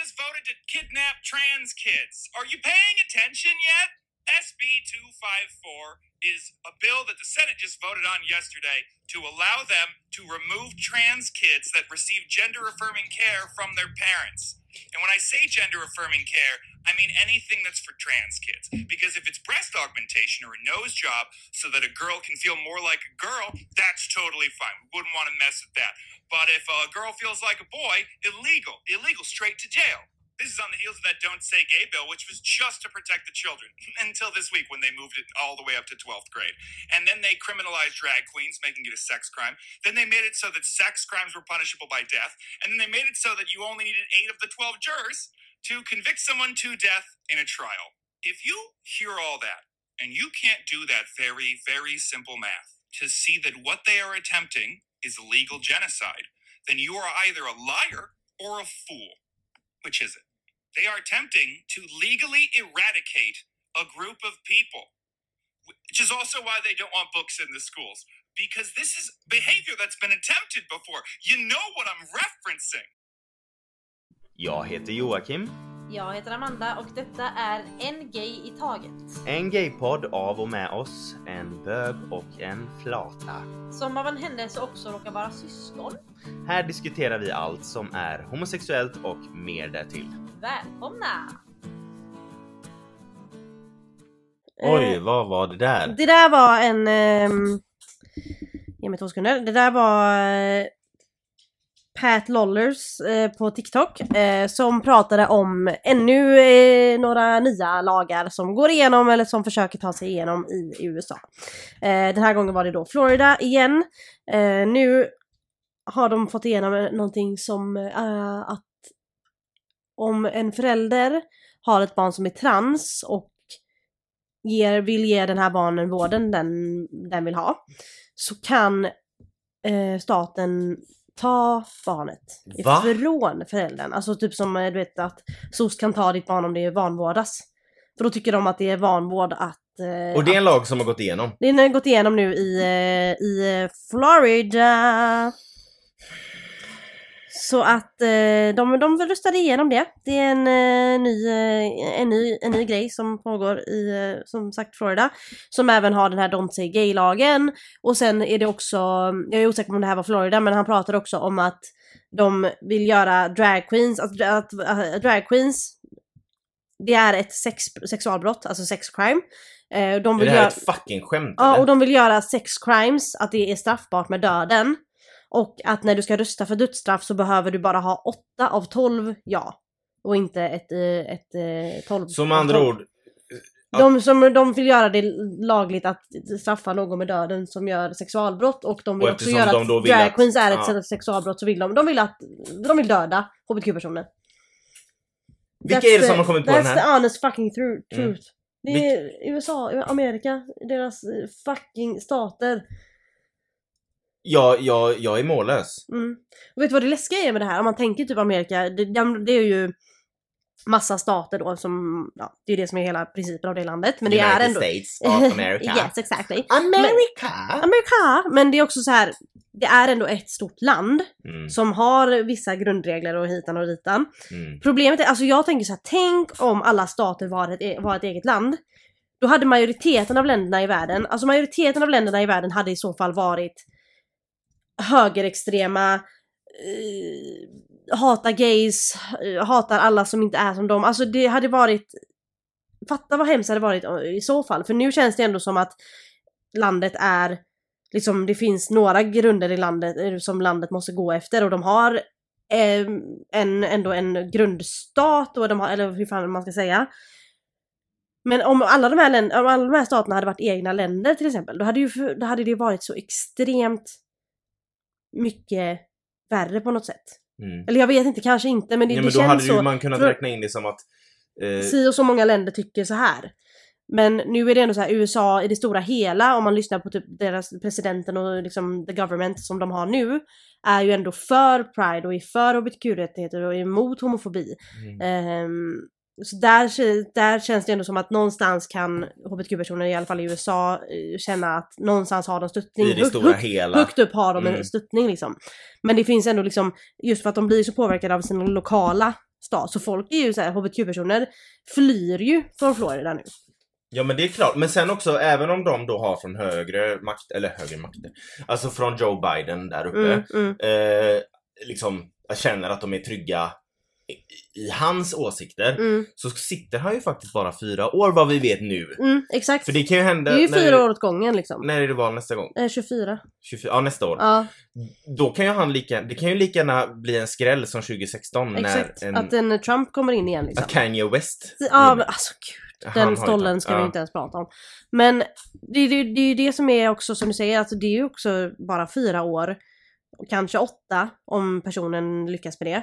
just voted to kidnap trans kids. Are you paying attention yet? SB 254 is a bill that the Senate just voted on yesterday to allow them to remove trans kids that receive gender affirming care from their parents. And when I say gender affirming care, I mean anything that's for trans kids. Because if it's breast augmentation or a nose job so that a girl can feel more like a girl, that's totally fine. We wouldn't want to mess with that. But if a girl feels like a boy, illegal. Illegal, straight to jail. This is on the heels of that Don't Say Gay bill, which was just to protect the children until this week when they moved it all the way up to 12th grade. And then they criminalized drag queens, making it a sex crime. Then they made it so that sex crimes were punishable by death. And then they made it so that you only needed eight of the 12 jurors to convict someone to death in a trial. If you hear all that, and you can't do that very, very simple math to see that what they are attempting is legal genocide, then you are either a liar or a fool. Which is it? They are attempting to legally eradicate a group of people, which is also why they don't want books in the schools. Because this is behavior that's been attempted before. You know what I'm referencing. Jag heter Joakim. Jag heter Amanda och detta är En Gay i Taget. En gaypodd av och med oss, en bög och en flata. Som av en händelse också råkar vara syskon. Här diskuterar vi allt som är homosexuellt och mer därtill. Välkomna! Oj, Eh, vad var det där? Det där var en... ehm, ge mig två sekunder. Det där var eh, Pat Lollers eh, på TikTok eh, som pratade om ännu eh, några nya lagar som går igenom eller som försöker ta sig igenom i USA. Eh, den här gången var det då Florida igen. Eh, nu har de fått igenom eh, någonting som eh, att om en förälder har ett barn som är trans och ger, vill ge den här barnen vården den, den vill ha så kan eh, staten ta barnet Va? ifrån föräldern. Alltså typ som eh, du vet att SOS kan ta ditt barn om det vanvårdas. För då tycker de att det är vanvård att... Eh, Och det är en lag som har gått igenom. den har gått igenom nu i, eh, i Florida. Så att eh, de, de röstade igenom det. Det är en, eh, ny, eh, en, ny, en ny grej som pågår i, eh, som sagt, Florida. Som även har den här Don't Say Gay-lagen. Och sen är det också, jag är osäker på om det här var Florida, men han pratade också om att de vill göra drag queens, att, att, att drag queens, det är ett sex, sexualbrott, alltså sex crime. De Är vill det här göra- ett fucking skämt Ja, eller? och de vill göra sex crimes, att det är straffbart med döden. Och att när du ska rösta för dödsstraff så behöver du bara ha 8 av 12 ja. Och inte ett, eh, ett, ett 12 Så med andra av 12. ord, De, som, de vill göra det lagligt att straffa någon med döden som gör sexualbrott och de vill Och också göra de att då vill drag att- queens är ett ja. sexualbrott så vill de, de vill att, de vill döda hbtq-personer. vilka är det som har kommit på den That's här? the honest fucking tru- truth. Mm. Det är USA, Amerika, deras eh, fucking stater. Jag, jag, jag är mållös. Mm. Och vet du vad det läskiga är med det här? Om man tänker typ Amerika, det, de- det är ju massa stater då som, ja, det är det som är hela principen av det landet. Men det är United ändå... States of America. yes, exactly. America! Amerika! Men det är också så här, det är ändå ett stort land Mm, som har vissa grundregler och hitan och ditan. mm. Problemet är, alltså jag tänker så här, tänk om alla stater var ett, var ett eget land. Då hade majoriteten av länderna i världen, alltså majoriteten av länderna i världen hade i så fall varit högerextrema, eh, hatar gays, eh, hatar alla som inte är som dem. Alltså det hade varit, fatta vad hemskt det hade varit eh, i så fall. För nu känns det ändå som att landet är, liksom det finns några grunder i landet eh, som landet måste gå efter och de har en, ändå en grundstat och de har, eller hur fan man ska säga. Men om alla de här, länder, om alla de här staterna hade varit egna länder till exempel, då hade, ju, då hade det varit så extremt mycket värre på något sätt. Mm. Eller jag vet inte, kanske inte, men det, Ja, det men då känns hade så. man kunnat räkna in det som att... Eh, Si och så många länder tycker så här. Men nu är det ändå så här USA i det stora hela, om man lyssnar på typ deras presidenten och liksom the government som de har nu, är ju ändå för pride och är för hbtq-rättigheter och är emot homofobi. mm. Ehm, så där, där känns det ändå som att någonstans kan hbtq-personer, i alla fall i USA, eh, känna att någonstans har de stöttning. I det stora högt- hela. Högt upp har de Mm. en stöttning liksom. Men det finns ändå liksom, just för att de blir så påverkade av sina lokala stad. Så folk är ju så här, hbtq-personer flyr ju från Florida nu. Ja men det är klart, men sen också även om de då har från högre makt, eller högre makter, alltså från Joe Biden där uppe, Mm, mm. eh, liksom känner att de är trygga i, hans åsikter, Mm, så sitter han ju faktiskt bara fyra år vad vi vet nu. mm, exakt. För det kan ju hända... Det är ju när- fyra år åt gången liksom. När är det val nästa gång? Eh, 24. 24, ja nästa år. Ja, Då kan ju han lika, det kan ju lika gärna bli en skräll som 2016 exakt. när en, Att en Trump kommer in igen liksom. att Kanye West Ja, men alltså gud. Den stollen ska vi ja. inte ens prata om. Men det, det, det är ju det som är också som du säger, alltså det är ju också bara fyra år. Kanske åtta om personen lyckas med det.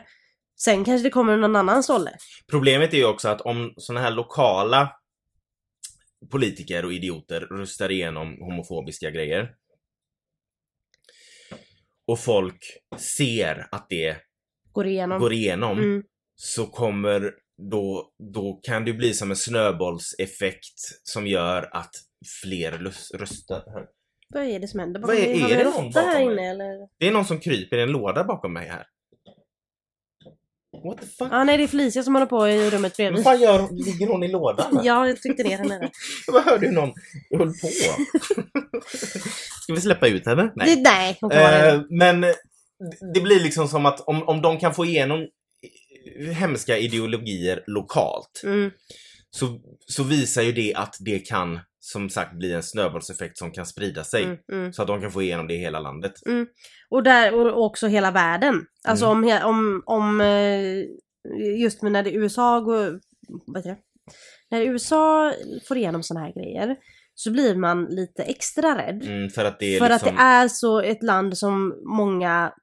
Sen kanske det kommer någon annan stolle. Problemet är ju också att om såna här lokala politiker och idioter röstar igenom homofobiska grejer och folk ser att det Går igenom. går igenom Mm. så kommer då, då kan det bli som en snöbollseffekt som gör att fler röstar. Vad är det som händer? Vad är- vi- har är vi någon råtta här bakom inne mig? eller? Det är någon som kryper i en låda bakom mig här. What the fuck? Ja, nej det är Felicia som håller på i rummet Vad bredvid. fan gör hon? Ligger hon i lådan? Ja, jag tryckte ner henne. Jag bara hörde hur någon höll på. Ska vi släppa ut henne? Nej, Nej. nej hon kan vara Eh, det. men det blir liksom som att om, om de kan få igenom hemska ideologier lokalt Mm, så, så visar ju det att det kan som sagt bli en snöbollseffekt som kan sprida sig. mm, mm. Så att de kan få igenom det i hela landet. Och, där, och också hela världen. Alltså Mm. om, om, om eh, just när det USA går, vad heter det? När USA får igenom såna här grejer så blir man lite extra rädd. Mm, för att det är för liksom... att det är så ett land som många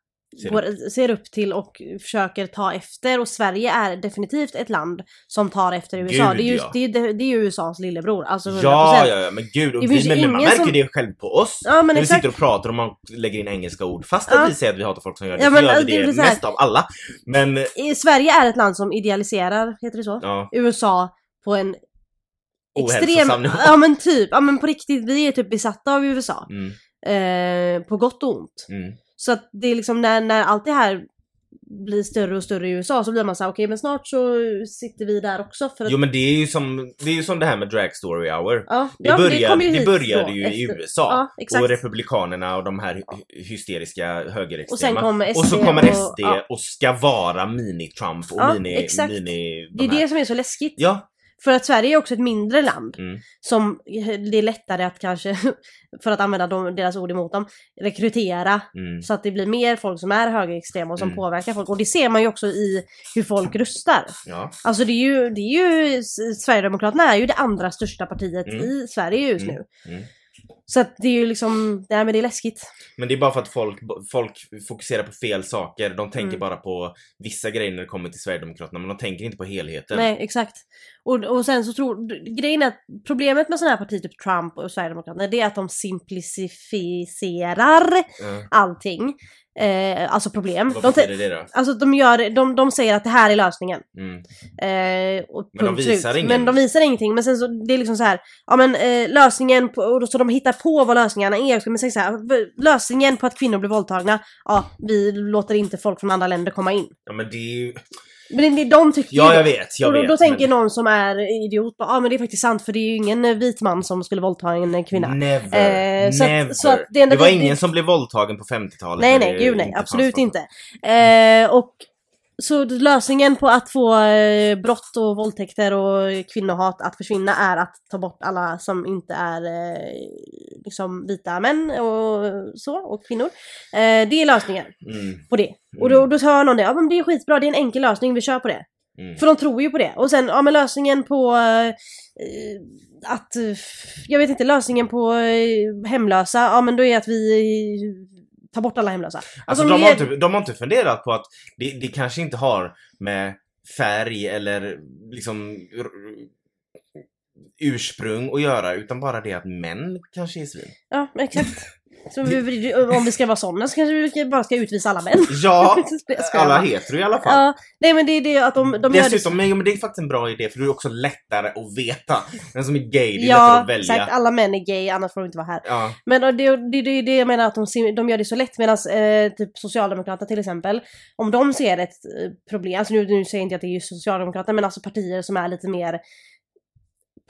Ser går, ser upp till och försöker ta efter och Sverige är definitivt ett land som tar efter USA. Gud, det, är ju, ja. det, är, det, det är ju USAs lillebror. Alltså 100%. Ja, ja, ja, men gud. Och Det vi, men, man märker som- det själv på oss. Ja men när vi exakt. sitter och pratar och man lägger in engelska ord. Fast att Ja. vi säger att vi hatar folk som gör det, Ja, så men, gör alltså, vi det är det så här- mest av alla. Men, I- Sverige är ett land som idealiserar, heter det så? ja, USA på en extrem... Ja men typ, ja men på riktigt, vi är typ besatta av USA. Mm, Eh, på gott och ont. mm. Så att det är liksom när, när allt det här blir större och större i USA så blir man såhär, okej men snart så sitter vi där också för att... Jo men det är ju som det, är ju som det här med Drag Story Hour. ja, Det, ja, började, kom ju det började ju i efter- USA. Ja, och Republikanerna och de här hy- hysteriska högerextrema. Och SD och så kommer och- SD ja. och ska vara mini-Trump och mini... exakt. mini Det är de det som är så läskigt. Ja, För att Sverige är också ett mindre land. Mm. Som det är lättare att kanske, för att använda dem, deras ord emot dem, rekrytera. mm. Så att det blir mer folk som är högerextrema och som Mm. påverkar folk. Och det ser man ju också i hur folk röstar. ja. Alltså det är ju, det är ju Sverigedemokraterna är ju det andra största partiet Mm. i Sverige just Mm. nu. Mm. Så att det är ju liksom, nej men det är läskigt. Men det är bara för att folk, folk fokuserar på fel saker. De tänker Mm. bara på vissa grejer när det kommer till Sverigedemokraterna men de tänker inte på helheten. Nej exakt. Och, och sen så tror, grejen är att problemet med sådana här partier, typ Trump och Sverigedemokraterna, det är att de simplificerar Ja. allting. Eh, alltså problem. Vad De, betyder det då? alltså de gör, de, de säger att det här är lösningen. Mm. Eh, Men de visar slut. ingen- Men de visar ingenting. Men sen så, det är liksom så här, ja men eh, lösningen på, och då, så de hittar på vad lösningarna är. De säger så här, lösningen på att kvinnor blir våldtagna, ja vi låter inte folk från andra länder komma in. Ja men det är ju... Men det, de tycker Ja jag det. vet, jag och då, vet. då tänker men... någon som är idiot, ja men det är faktiskt sant för det är ju ingen eh, vit man som skulle våldta en eh, kvinna. Never, Eh, så att- never. så att det enda var vi- ingen som blev våldtagen på 50-talet. Nej nej, det gud nej, absolut inte. Eh, och så lösningen på att få eh, brott och våldtäkter och kvinnohat att försvinna är att ta bort alla som inte är eh, liksom vita män och så, och kvinnor. Eh, det är lösningen Mm, på det. Och då, då hör någon det, ja men det är skitbra, det är en enkel lösning, vi kör på det. mm. För de tror ju på det. Och sen, ja men lösningen på att, jag vet inte, lösningen på hemlösa, ja men då är att vi tar bort alla hemlösa. Alltså om de har, är- inte, de har inte funderat på att det, det kanske inte har med färg eller liksom ursprung att göra utan bara det att män kanske är svin. Ja, exakt. Så vi, om vi ska vara sådana så kanske vi bara ska utvisa alla män. Ja, alla hetero i alla fall. Ja, nej men det är det att de, de gör det Dessutom, men, det är faktiskt en bra idé för det är också lättare att veta. Den som är gay, det är lättare Ja, att välja. exakt. Alla män är gay, annars får de inte vara här. Ja, Men det, det, det är det jag menar att de, de gör det så lätt medan eh, typ Socialdemokraterna till exempel, om de ser ett eh, problem, alltså nu, nu säger jag inte att det är just Socialdemokraterna men alltså partier som är lite mer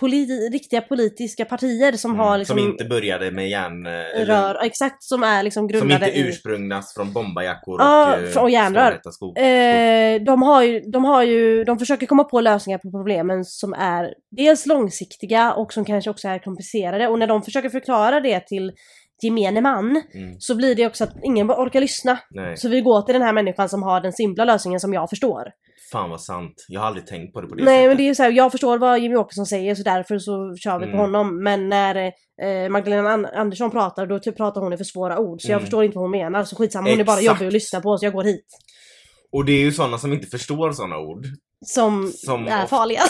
politi- riktiga politiska partier som har liksom Mm, Som inte började med järn... eh, rör, exakt som är liksom Som grundade inte i ursprungnas från bombarjackor Ja, och, eh, och järnrör. stålhätta skog. Eh, de har ju, de har ju, de försöker komma på lösningar på problemen som är dels långsiktiga och som kanske också är komplicerade och när de försöker förklara det till gemene man Mm, så blir det också att ingen orkar lyssna. nej, Så vi går till den här människan som har den simpla lösningen som jag förstår. fan vad sant. Jag har aldrig tänkt på det på det Nej sättet. men det är ju så här, jag förstår vad Jimmy Åkesson säger så därför så kör vi på Mm. honom. Men när eh, Magdalena An- Andersson pratar då typ pratar hon i för svåra ord så jag Mm. förstår inte vad hon menar. Så skitsamma, hon är bara Exakt. jobbig att lyssna på så jag går hit. Och det är ju sådana som inte förstår sådana ord. Som, Som är farliga.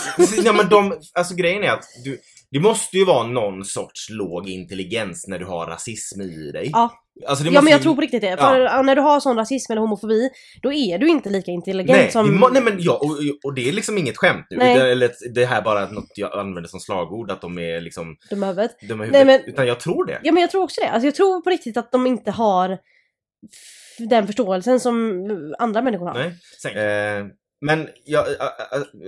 ja, men de, alltså grejen är att du, det måste ju vara någon sorts låg intelligens när du har rasism i dig. Ja. Alltså, det Ja men jag ju- tror på riktigt det. För ja, när du har sån rasism eller homofobi, då är du inte lika intelligent Nej, som... må, nej men ja, och, och det är liksom inget skämt nu. Nej. Eller det här är bara något jag använder som slagord, att de är liksom dumma huvudet. dumma i Nej, huvudet. men- Utan jag tror det. Ja men jag tror också det. Alltså jag tror på riktigt att de inte har den förståelsen som andra människor har. Nej. Sen, eh, men jag,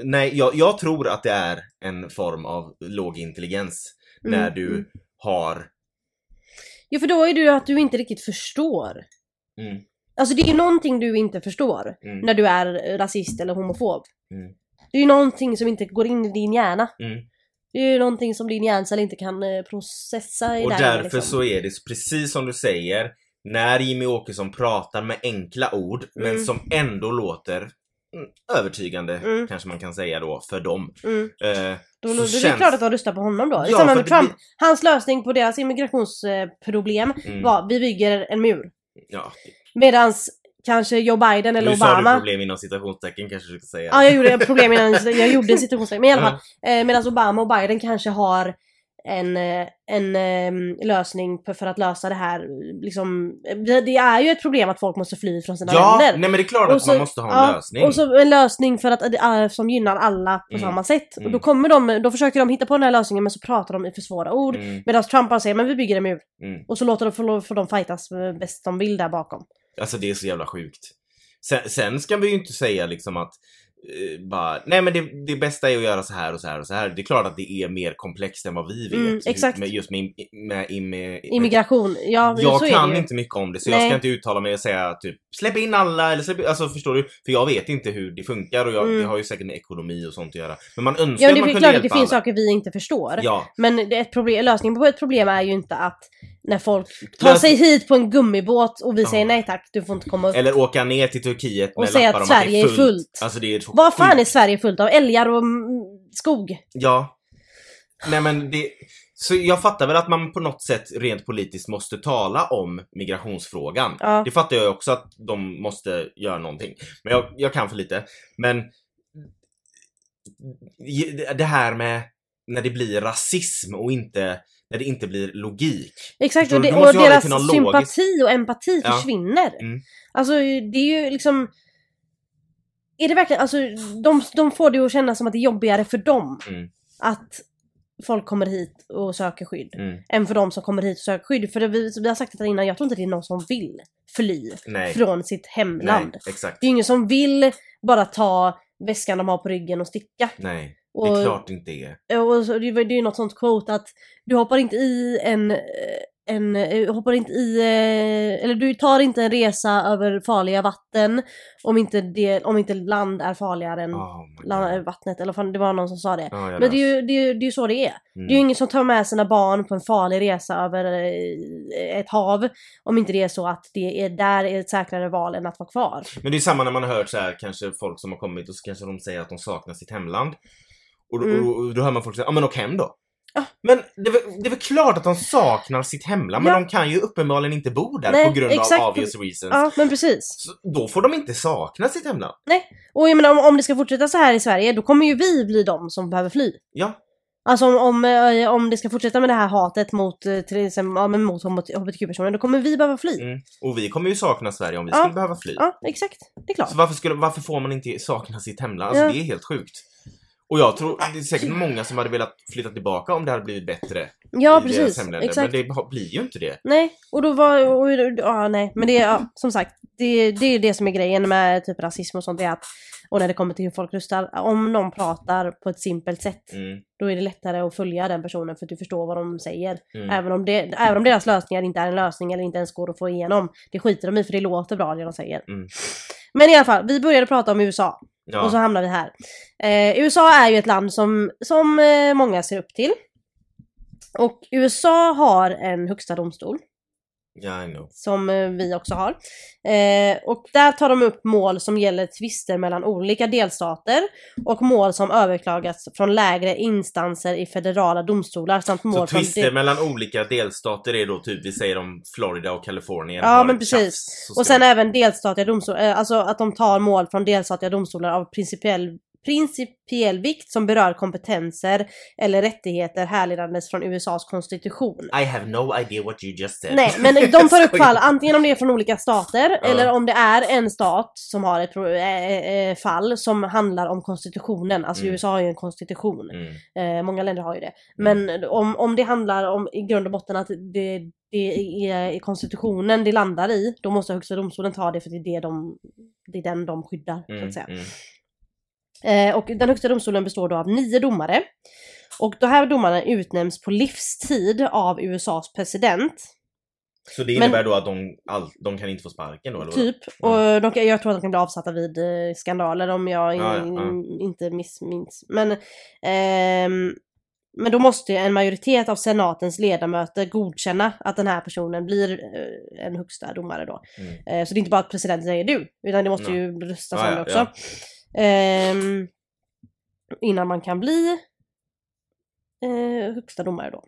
nej, jag, jag tror att det är en form av låg intelligens när Mm, du mm. har... Ja för då är det ju att du inte riktigt förstår. Mm, Alltså det är ju någonting du inte förstår mm, när du är rasist eller homofob. Mm. Det är ju någonting som inte går in i din hjärna. mm. Det är ju någonting som din hjärncell inte kan eh, processa i Och därför liksom. så är det precis som du säger, när Jimmy Åkesson pratar med enkla ord, men Mm. som ändå låter övertygande, Mm. kanske man kan säga då, för dem. Mm. Eh, Då, då, då är det känns- klart att de röstar på honom då. I Ja, samband för med det Trump. blir- Hans lösning på deras immigrationsproblem Mm. var vi bygger en mur. Ja, Medans kanske Joe Biden eller nu sa du Obama. problem inom citationstecken kanske du ska säga. Ja, jag gjorde problem innan jag gjorde situationstecken. Men i alla fall. Eh, Medan Obama och Biden kanske har en, eh, en eh, lösning för att lösa det här. Liksom, det, är ju ett problem att folk måste fly från sina Ja, länder. nej men det är klart Och att så- man måste ha en ja, lösning. Och så en lösning för att det är, som gynnar alla på Mm. samma sätt. Mm. Och då kommer de, då försöker de hitta på den här lösningen men så pratar de i för svåra ord. Mm, Medan Trump bara säger men vi bygger en mur. mm. Och så låter de, får, får de fightas eh, bäst de vill där bakom. Alltså det är så jävla sjukt. Sen, sen ska vi ju inte säga liksom att bara, nej men det, det bästa är att göra så här och så här och så här. Det är klart att det är mer komplext än vad vi vet. Mm, exakt. Med, just med, med, med, Immigration, ja Jag så är kan det ju. inte mycket om det så jag Nej. ska inte uttala mig och säga typ släpp in alla eller släpp alltså förstår du? För jag vet inte hur det funkar och jag, Mm. det har ju säkert med ekonomi och sånt att göra. Men man önskar Ja att det man är kunde klart att det hjälpa finns alla. saker vi inte förstår. Ja, Men det är ett problem, lösningen på ett problem är ju inte att när folk tar sig hit på en gummibåt och vi säger nej tack, du får inte komma upp. eller åka ner till Turkiet Och med säga lappar att att Sverige det är fullt. fullt. Alltså det är så Vad fan är Sverige fullt av? Älgar och mm, skog? Ja. Nej men det... Så jag fattar väl att man på något sätt rent politiskt måste tala om migrationsfrågan. Ja. Det fattar jag också att de måste göra någonting. Men jag, jag kan för lite. Men det här med när det blir rasism och inte när det inte blir logik. Exakt, och, det, och deras sympati och empati Ja. försvinner. Mm. Alltså det är ju liksom... Är det verkligen, alltså de, de får det att kännas som att det är jobbigare för dem Mm. att folk kommer hit och söker skydd. Mm. Än för de som kommer hit och söker skydd. För det, vi, vi har sagt det innan, jag tror inte det är någon som vill fly Nej. från sitt hemland. Nej. Det är ingen som vill bara ta väskan de har på ryggen och sticka. Nej, det Och, är klart det inte är. och så, det, det är ju något sånt quote att du hoppar inte i en, en eh, hoppar inte i, eh, eller du tar inte en resa över farliga vatten om inte, det, om inte land är farligare än Oh land, vattnet. Eller fan, det var någon som sa det. Jag Men det är, ju, det, är, det är så det är. Mm. Det är ju ingen som tar med sina barn på en farlig resa över eh, ett hav om inte det är så att det är där är ett säkrare val än att vara kvar. Men det är samma när man har hört så här, kanske folk som har kommit och så kanske de säger att de saknar sitt hemland. Och då, Mm. och, och då hör man folk säga, ja men åk hem då. Ja. Men det är, väl, det är väl klart att de saknar sitt hemland, men Ja. de kan ju uppenbarligen inte bo där Nej, på grund exakt. av obvious reasons. Ja, men precis. Så då får de inte sakna sitt hemland. Och jag menar om, om det ska fortsätta så här i Sverige då kommer ju vi bli de som behöver fly. Ja, Alltså om, om, eh, om det ska fortsätta med det här hatet mot, eh, till exempel, ja, men mot hbtq-personer, då kommer vi behöva fly. Mm. Och vi kommer ju sakna Sverige om vi Ja. skulle behöva fly. Ja, exakt. Det är klart. Så varför, skulle, varför får man inte sakna sitt hemland? Alltså Ja. det är helt sjukt. Och jag tror, det är säkert många som hade velat flytta tillbaka om det hade blivit bättre Ja, precis. Exakt. Men det blir ju inte det. Nej, och då var, och, ja nej, men det är, ja, som sagt, det, det är det som är grejen med typ rasism och sånt, är att, och när det kommer till hur folk röstar, om någon pratar på ett simpelt sätt, Mm, då är det lättare att följa den personen för att du förstår vad de säger. mm. Även, om det, även om deras lösningar inte är en lösning eller inte ens går att få igenom. Det skiter de i för det låter bra det de säger. Mm. Men i alla fall, vi började prata om USA Ja. och så hamnar vi här. Eh, USA är ju ett land som, som eh, många ser upp till. Och USA har en högsta domstol Ja, I know. som eh, vi också har. Eh, och där tar de upp mål som gäller tvister mellan olika delstater och mål som överklagats från lägre instanser i federala domstolar samt mål Så tvister mellan olika delstater är då typ, vi säger om Florida och Kalifornien Ja, men precis. tjafs, och sen man- även delstatliga domstolar, eh, alltså att de tar mål från delstatliga domstolar av principiell principiell vikt som berör kompetenser eller rättigheter härledandes från USAs konstitution. I have no idea what you just said. Nej, men de tar upp fall antingen om det är från olika stater Ja. eller om det är en stat som har ett pro- eh, eh, fall som handlar om konstitutionen. Alltså Mm. USA har ju en konstitution. Mm. Eh, många länder har ju det. Men om, om det handlar om i grund och botten att det, det är konstitutionen det landar i, då måste högsta domstolen ta det för det är, det de, det är den de skyddar. Så Mm. att säga. Eh, och den högsta domstolen består då av nio domare. Och de här domarna utnämns på livstid av USAs president. Så det Men- innebär då att de, all, de kan inte få sparken då? Eller? Typ. Och de, jag tror att de kan bli avsatta vid eh, skandaler om jag in, Ja, ja, ja. inte missminns. Men, ehm, men då måste ju en majoritet av senatens ledamöter godkänna att den här personen blir eh, en högsta domare då. Mm. Så det är inte bara att presidenten säger du, utan det måste Ja. ju röstas Ja, om ja, det också. Eh, innan man kan bli eh, högsta domare då.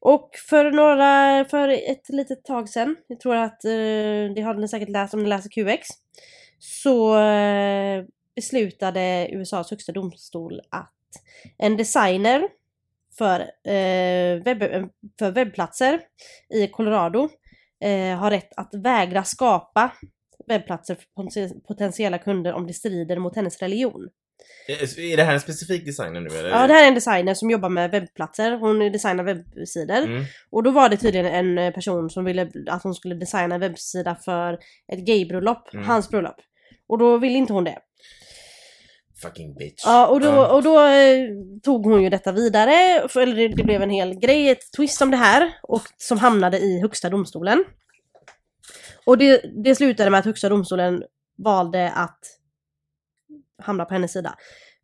Och för några, för ett litet tag sedan, jag tror att eh, det har ni säkert läst om ni läser QX, så eh, beslutade USAs högsta domstol att en designer för, eh, webb, för webbplatser i Colorado eh, har rätt att vägra skapa webbplatser för poten- potentiella kunder om det strider mot hennes religion. Är är det här en specifik designer nu eller? Ja, det här är en designer som jobbar med webbplatser. Hon designar webbsidor. Mm. Och då var det tydligen en eh, person som ville att hon skulle designa en webbsida för ett gaybröllop, Mm. hans bröllop. Och då ville inte hon det. Fucking bitch. Ja, och då, och då eh, tog hon ju detta vidare, för, eller det, det blev en hel grej, ett twist om det här, och som hamnade i högsta domstolen. Och det, det slutade med att högsta domstolen valde att hamna på hennes sida.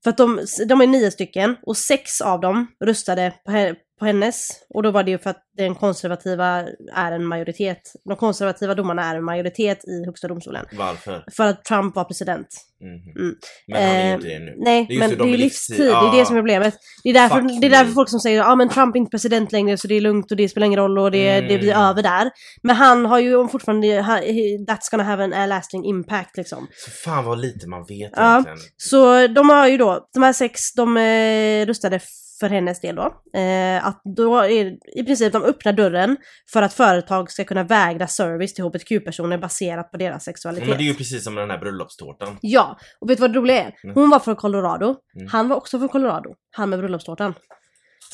För att de, de är nio stycken och sex av dem röstade på, på hennes. Och då var det ju för att den konservativa är en majoritet. De konservativa domarna är en majoritet i högsta domstolen. Varför? För att Trump var president. Mhm. Mm. Men han är Eh, inte det nu. Nej, Det men det, det de är ju livstid. livstid. Det är det som är Ah. problemet. Det är därför, Fuck det är därför me. folk som säger ja ah, men Trump är inte president längre så det är lugnt och det spelar ingen roll och det, Mm. det blir över där. Men han har ju fortfarande, ha- that's gonna have an lasting impact liksom. Så fan vad lite man vet Ja. egentligen. Så de har ju då, de här sex, de eh, röstade för hennes del då. Eh, att då är i princip de öppnar dörren för att företag ska kunna vägra service till hbtq-personer baserat på deras sexualitet. Men det är ju precis som den här bröllopstårtan. Ja, och vet du vad det roliga är? Mm. Hon var från Colorado, Mm. han var också från Colorado, han med bröllopstårtan.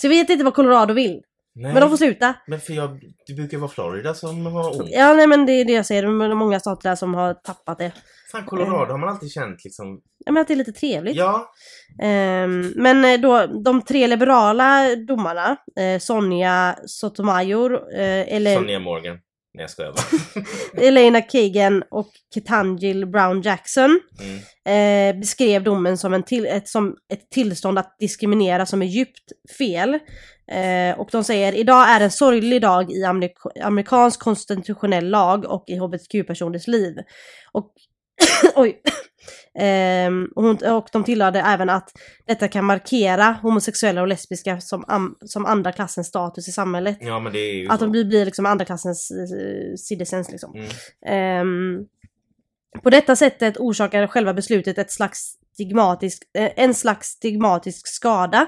Så jag vet inte vad Colorado vill, Nej, men de får sluta. men för jag, det brukar vara Florida som har ont. Ja nej men det är det jag säger, det är många stater där som har tappat det. Fan Colorado har man alltid känt liksom. Ja men att det är lite trevligt. Ja. Ehm, men eh, då, de tre liberala domarna, eh, Sonja Sotomayor, eh, Ele- Sonja Morgan. Nej jag skojar bara. Elena Kagan och Ketanji Brown Jackson Mm. eh, beskrev domen som, en till, ett, som ett tillstånd att diskriminera som är djupt fel. Eh, och de säger idag är en sorglig dag i amerik- amerikansk konstitutionell lag och i hbtq-personers liv. Och oj. Ehm, och, hon, och de tillade även att detta kan markera homosexuella och lesbiska som, am, som andra klassens status i samhället. Ja men det är ju Att så. de blir, blir liksom andra klassens eh, citizens liksom. Mm. Ehm, på detta sättet orsakar själva beslutet ett slags stigmatisk, eh, en slags stigmatisk skada.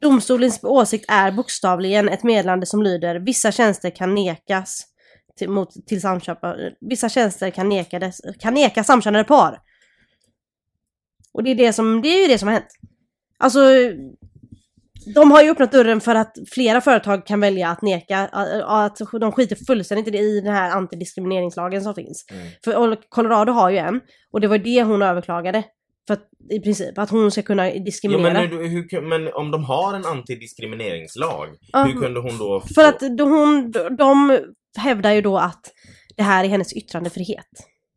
Domstolens åsikt är bokstavligen ett meddelande som lyder vissa tjänster kan nekas till, mot, till samköpare. Vissa tjänster kan, neka kan neka samkönade par. Och det är, det, som, det är ju det som har hänt. Alltså, de har ju öppnat dörren för att flera företag kan välja att neka, att de skiter fullständigt i den här antidiskrimineringslagen som finns. Mm. För Colorado har ju en, och det var det hon överklagade. För att, i princip, att hon ska kunna diskriminera. men, hur, men om de har en antidiskrimineringslag, Ja, hur kunde hon då... För att hon, de hävdar ju då att det här är hennes yttrandefrihet.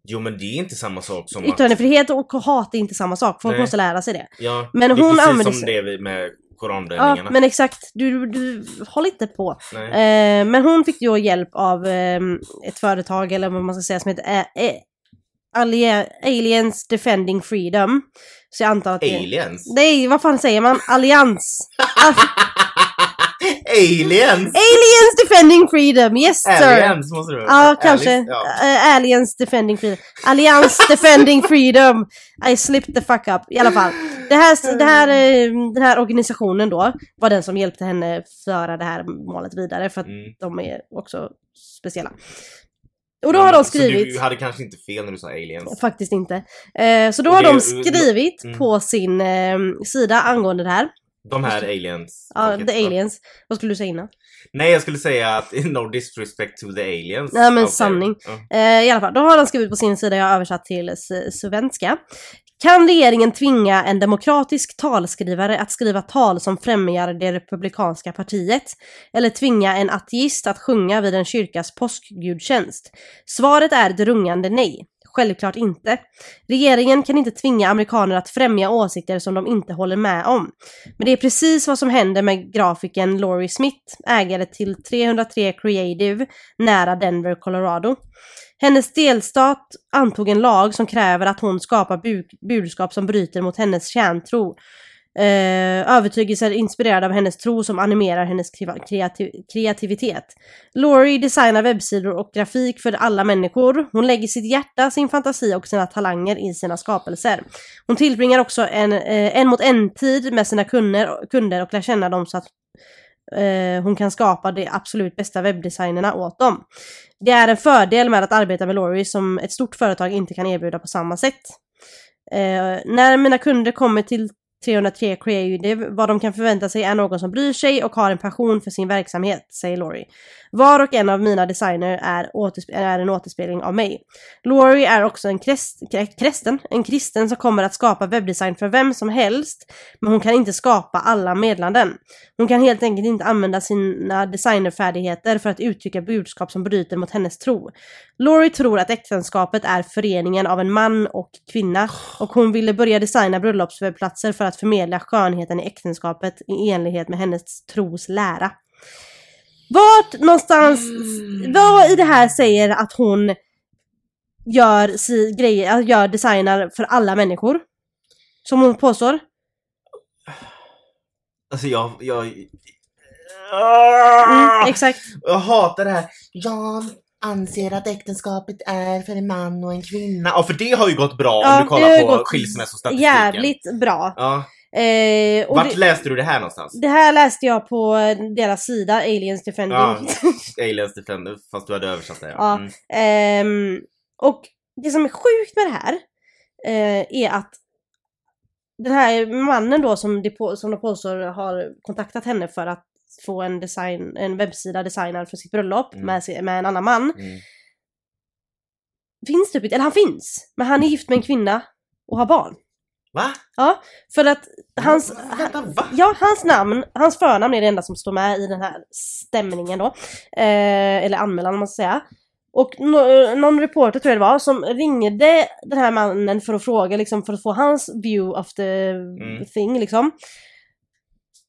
Jo men det är inte samma sak som att... Yttrandefrihet och hat är inte samma sak, folk Nej. måste lära sig det. Ja, Men det är hon precis som det med Ja, koranbränningarna. men exakt. Du, du håll inte på. Eh, men hon fick ju hjälp av eh, ett företag, eller vad man ska säga, som heter Aliens Defending Freedom. Så jag antar att det... Aliens? Nej, vad fan säger man? Allians. Aliens! Aliens Defending Freedom, yes sir! Aliens måste du Ja, kanske. Alice, ja. Aliens Defending Freedom. Allians Defending Freedom. I slipped the fuck up. I alla fall. Det här, det här, eh, den här organisationen då var den som hjälpte henne föra det här målet vidare för att Mm. de är också speciella. Och då har de Så skrivit... du hade kanske inte fel när du sa aliens? Faktiskt inte. Eh, så då har det- de skrivit Mm. på sin eh, sida angående det här. De här aliens. Ja, the aliens. Vad skulle du säga innan? Nej, jag skulle säga att no disrespect to the aliens. Nej, men there. sanning. Ja. Eh, I alla fall, då har de skrivit på sin sida, jag har översatt till svenska. Kan regeringen tvinga en demokratisk talskrivare att skriva tal som främjar det republikanska partiet? Eller tvinga en ateist att sjunga vid en kyrkas påskgudstjänst? Svaret är ett rungande nej. Självklart inte. Regeringen kan inte tvinga amerikaner att främja åsikter som de inte håller med om. Men det är precis vad som händer med grafiken Laurie Smith, ägare till 303 Creative, nära Denver, Colorado. Hennes delstat antog en lag som kräver att hon skapar bu- budskap som bryter mot hennes kärntro. Eh, övertygelser inspirerade av hennes tro som animerar hennes kreativ- kreativitet. Laurie designar webbsidor och grafik för alla människor. Hon lägger sitt hjärta, sin fantasi och sina talanger i sina skapelser. Hon tillbringar också en, eh, en mot en-tid med sina kunder, kunder och lär känna dem så att eh, hon kan skapa de absolut bästa webbdesignerna åt dem. Det är en fördel med att arbeta med Laurie som ett stort företag inte kan erbjuda på samma sätt. Eh, när mina kunder kommer till 303 Creative, vad de kan förvänta sig är någon som bryr sig och har en passion för sin verksamhet, säger Laurie. Var och en av mina designer är, är en återspegling av mig. Laurie är också en krest, kresten, en kristen som kommer att skapa webbdesign för vem som helst, men hon kan inte skapa alla meddelanden. Hon kan helt enkelt inte använda sina designerfärdigheter för att uttrycka budskap som bryter mot hennes tro. Laurie tror att äktenskapet är föreningen av en man och kvinna och hon ville börja designa bröllopswebbplatser för att förmedla skönheten i äktenskapet i enlighet med hennes tros lära. Vart någonstans, vad i det här säger att hon gör, si, grejer, gör designar för alla människor? Som hon påstår. Alltså jag... jag... Mm, exakt. Jag hatar det här. Jag anser att äktenskapet är för en man och en kvinna. Ja, för det har ju gått bra Ja, om du kollar på skilsmässostatistiken. Jävligt bra. Ja. Eh, Vart det, läste du det här någonstans? det här läste jag på deras sida, Aliens Defending. Ja. Aliens Defender, fast du hade översatt det. Ja. Mm. Ehm, och det som är sjukt med det här eh, är att den här mannen då som de, som de påstår har kontaktat henne för att få en, design, en webbsida designad för sitt bröllop Mm. med, med en annan man. Mm. Finns typ inte, eller han finns, men han är gift med en kvinna och har barn. Va? Ja, för att hans, Vänta, va? Ja, hans namn, hans förnamn är det enda som står med i den här stämningen då. Eh, eller anmälan om man ska säga. Och nå- någon reporter tror jag det var som ringde den här mannen för att fråga liksom för att få hans view of the Mm. thing liksom.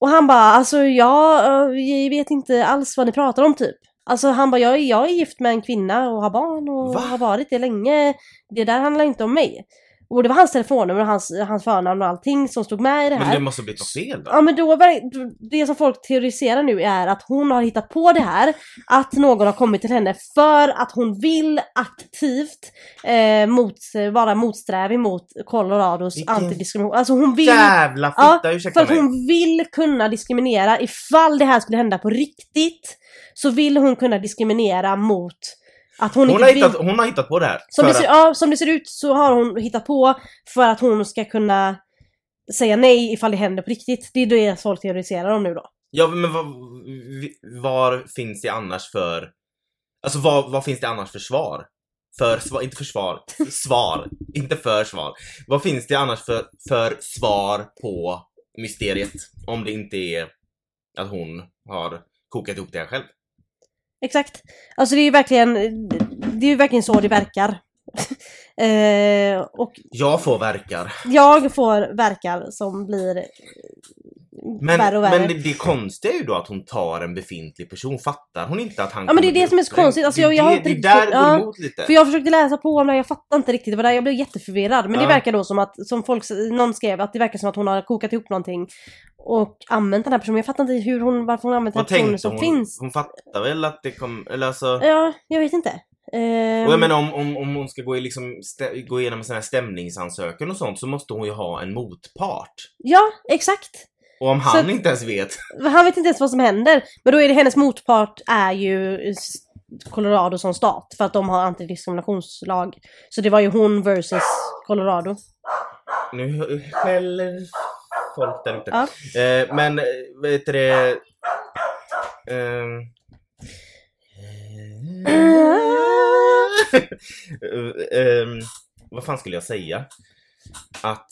Och han bara alltså jag, eh, jag vet inte alls vad ni pratar om typ. Alltså han bara jag, är- jag är gift med en kvinna och har barn och Va? har varit det länge. Det där handlar inte om mig. Och det var hans telefonnummer och hans, hans förnamn och allting som stod med i det Men här. det måste blivit något fel då? Ja men då, det som folk teoriserar nu är att hon har hittat på det här, att någon har kommit till henne för att hon vill aktivt eh, mot, vara motsträvig mot Colorados Vilken antidiskrimination. Alltså hon vill... Jävla Ja, fitta, ursäkta För att mig. hon vill kunna diskriminera, ifall det här skulle hända på riktigt, så vill hon kunna diskriminera mot att hon, Hon har, hittat, hon har hittat på det här. Som det, ser, att- ja, som det ser ut så har hon hittat på för att hon ska kunna säga nej ifall det händer på riktigt. Det är det folk teoriserar om nu då. Ja men var, var finns det annars för... Alltså vad, vad finns det annars för svar? För svar, inte försvar, svar, inte för svar. Vad finns det annars för, för svar på mysteriet? Om det inte är att hon har kokat ihop det här själv. Exakt. Alltså det är ju verkligen, det är ju verkligen så det verkar. eh, och Jag får verkar. jag får verkar som blir Men, värre och värre. men det, det konstiga är ju då att hon tar en befintlig person. Fattar hon inte att han Ja, men det är det som är så konstigt. Alltså, Det jag- jag har det- inte Det där det går ja, emot lite. För jag försökte läsa på om det, jag fattade inte riktigt. Det var där jag blev jätteförvirrad. Men det Ja. verkar då som att, som folk, någon skrev, att det verkar som att hon har kokat ihop någonting och använt den här personen. Jag fattar inte hur hon, varför hon använt den här personen som hon? finns. Hon fattar väl att det kom, eller alltså... Ja, jag vet inte. Ehm, Och jag menar om, om, om hon ska gå, i liksom, gå igenom en sån här stämningsansökan och sånt så måste hon ju ha en motpart. Ja, exakt. Och om Så han att- inte ens vet. Han vet inte ens vad som händer. Men då är det hennes motpart är ju Colorado som stat. För att de har antidiskriminationslag. Så det var ju hon versus Colorado. Nu skäller folk där ute. Ja. Eh, men eh, vet du det... ehm, vad fan skulle jag säga? Att...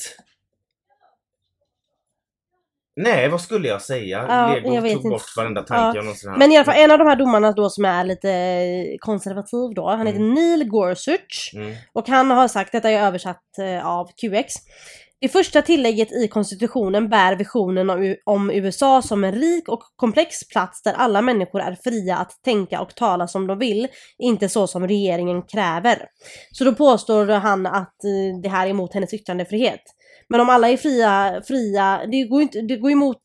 Nej, vad skulle jag säga? Ja, Lego jag vet tog inte. bort varenda tanke Ja. jag någonsin haft. Men i alla fall en av de här domarna då som är lite konservativ då. Han heter Neil Gorsuch. Mm. Och han har sagt, detta är översatt av QX. Det första tillägget i konstitutionen bär visionen om, USA som en rik och komplex plats där alla människor är fria att tänka och tala som de vill, inte så som regeringen kräver. Så då påstår han att eh, det här är emot hennes yttrandefrihet. Men om alla är fria, fria det går ju inte, det går emot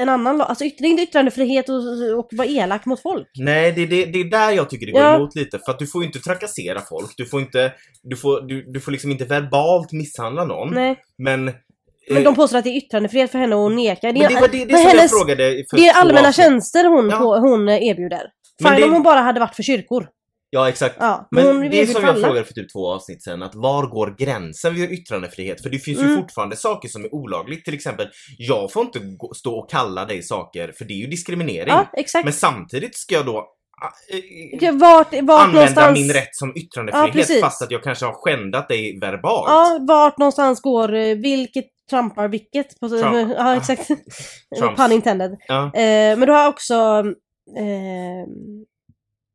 en annan lag. Alltså det är inte yttrandefrihet och, och vara elak mot folk. Nej, det, det, det är där jag tycker det går Ja. emot lite. För att du får ju inte trakassera folk. Du får inte... Du får, du, du får liksom inte verbalt misshandla någon. Nej. Men... eh, Men de påstår att det är yttrandefrihet för henne att neka. men det var det, det men som hennes- jag frågade för Det är allmänna tjänster hon, Ja. på, hon erbjuder. Men Fine det- om hon bara hade varit för kyrkor. Ja, exakt. Ja, Men hon det är som jag alla. frågade för typ två avsnitt sen, att var går gränsen vid yttrandefrihet? För det finns ju Mm. fortfarande saker som är olagligt. Till exempel, jag får inte gå, stå och kalla dig saker, för det är ju diskriminering. Ja. Men samtidigt ska jag då Ja, Vart, vart använda någonstans... min rätt som Ja, yttrandefrihet precis. fast att jag kanske har skändat dig verbalt. Ja, vart någonstans går eh, vilket trampar vilket. På, Trump. Ja, exakt. Pun intended. Ja. Eh, men du har också... Eh,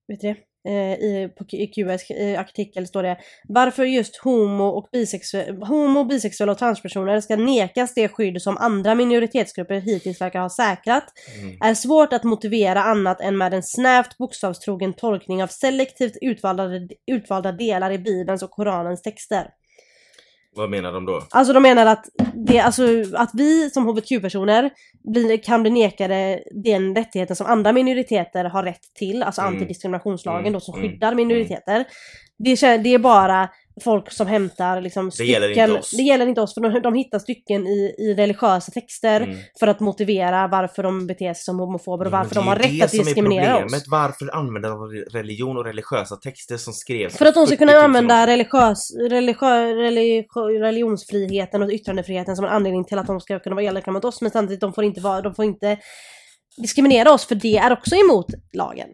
vet du det? Eh, I, på QS artikel står det Varför just homo och, bisexuella, homo, bisexuella och transpersoner ska nekas det skydd som andra minoritetsgrupper hittills verkar ha säkrat Mm. är svårt att motivera annat än med en snävt bokstavstrogen tolkning av selektivt utvalda, utvalda delar i Bibelns och Koranens texter. Vad menar de då? Alltså de menar att, det, alltså, att vi som hbtq-personer blir, kan bli nekade den rättigheten som andra minoriteter har rätt till, alltså Mm. antidiskriminationslagen Mm. då som Mm. skyddar minoriteter. Det, det är bara folk som hämtar liksom stycken. gäller inte oss. Det gäller inte oss för de, de hittar stycken i, i religiösa texter Mm. för att motivera varför de beter sig som homofober och Ja, varför det de är har rätt det att som är diskriminera problemet. oss. Varför använda religion och religiösa texter som skrevs För att de ska 40 kunna 000 år använda religiös, religiö, religiö, religionsfriheten och yttrandefriheten som en anledning till att de ska kunna vara elaka mot oss. Men samtidigt, de får inte, vara, de får inte diskriminera oss för det är också emot lagen.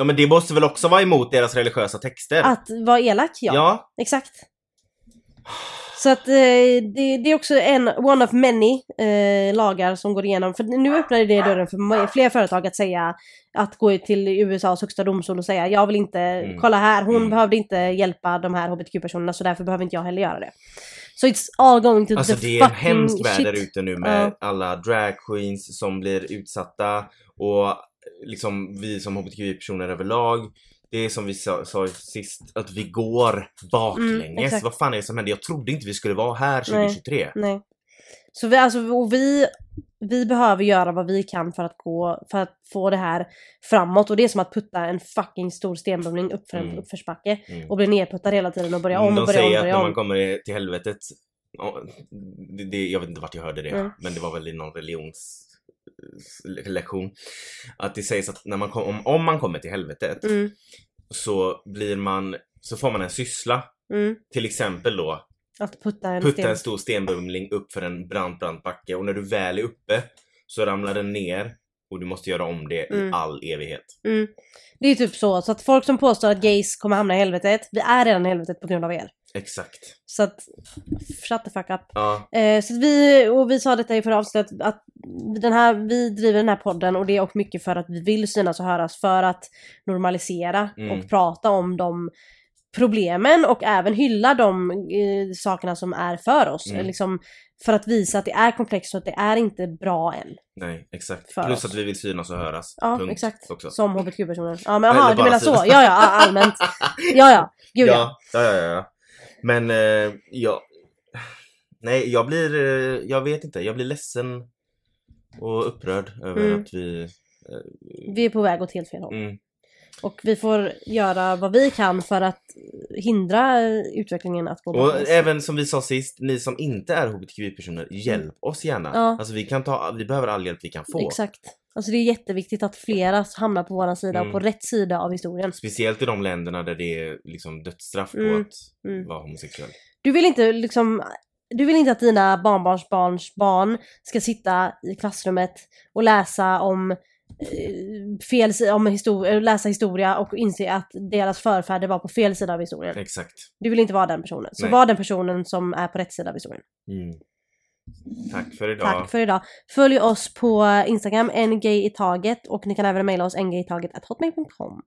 Ja men det måste väl också vara emot deras religiösa texter? Att vara elak, ja. ja. Exakt. Så att eh, det, det är också en, one of many eh, lagar som går igenom. För nu öppnar det dörren för fler företag att säga att gå till USAs högsta domstol och säga jag vill inte, Mm. kolla här, hon Mm. behövde inte hjälpa de här hbtq-personerna så därför behöver inte jag heller göra det. Så it's all going to Alltså the det är en fucking hemsk värld shit. där ute nu med Ja. alla drag queens som blir utsatta och liksom vi som hbtqi-personer överlag Det är som vi sa, sa sist, att vi går baklänges. Mm. Vad fan är det som händer? Jag trodde inte vi skulle vara här 2023. Nej. Så vi, alltså, och vi, vi behöver göra vad vi kan för att gå, för att få det här framåt och det är som att putta en fucking stor stenbumling upp för en Mm. uppförsbacke Mm. och bli nerputtad hela tiden och börja om De och börja om säger och att när man kommer till helvetet, det, det, jag vet inte vart jag hörde det, Mm. men det var väl i någon religionslektion. Att det sägs att när man kom, om, om man kommer till helvetet Mm, så blir man, så får man en syssla. mm. Till exempel då Att putta en putta sten. en stor stenbumling upp för en brant, brant backe och när du väl är uppe så ramlar den ner och du måste göra om det Mm. i all evighet. Mm. Det är typ så, så att folk som påstår att gays kommer hamna i helvetet, vi är redan i helvetet på grund av er. Exakt. Så att, shut the fuck up. Ja, Eh, så vi, och vi sa detta i förra avsnittet, att den här, vi driver den här podden och det är också mycket för att vi vill synas och höras för att normalisera Mm. och prata om de problemen och även hylla de eh, sakerna som är för oss. Mm. Liksom, för att visa att det är komplext och att det är inte bra än. nej exakt. För Plus oss. att vi vill synas och höras. Ja, Punkt. exakt. Också. Som hbtq-personer. Ja men Eller aha, du menar så. Ja ja, allmänt. Ja ja, gud ja. ja, ja, ja, ja. Men eh, jag... Nej, jag blir... Eh, jag vet inte. Jag blir ledsen och upprörd över Mm. att vi... Vi är på väg åt helt fel håll. Mm, Och vi får göra vad vi kan för att hindra utvecklingen att gå och baklänges. även som vi sa sist, ni som inte är hbtqi-personer, hjälp oss gärna. Ja. Alltså vi kan ta, vi behöver all hjälp vi kan få. Exakt. Alltså det är jätteviktigt att flera hamnar på våran sida Mm. och på rätt sida av historien. Speciellt i de länderna där det är liksom dödsstraff på Mm, att mm. vara homosexuell. Du vill inte liksom du vill inte att dina barnbarns barns barn ska sitta i klassrummet och läsa om eh, fel om histor- läsa historia och inse att deras förfäder var på fel sida av historien. Exakt. Du vill inte vara den personen. Så Nej. var den personen som är på rätt sida av historien. Mm. Tack för idag. Tack för idag. Följ oss på Instagram, ngayitaget och ni kan även mejla oss ngayitaget hotmail.com.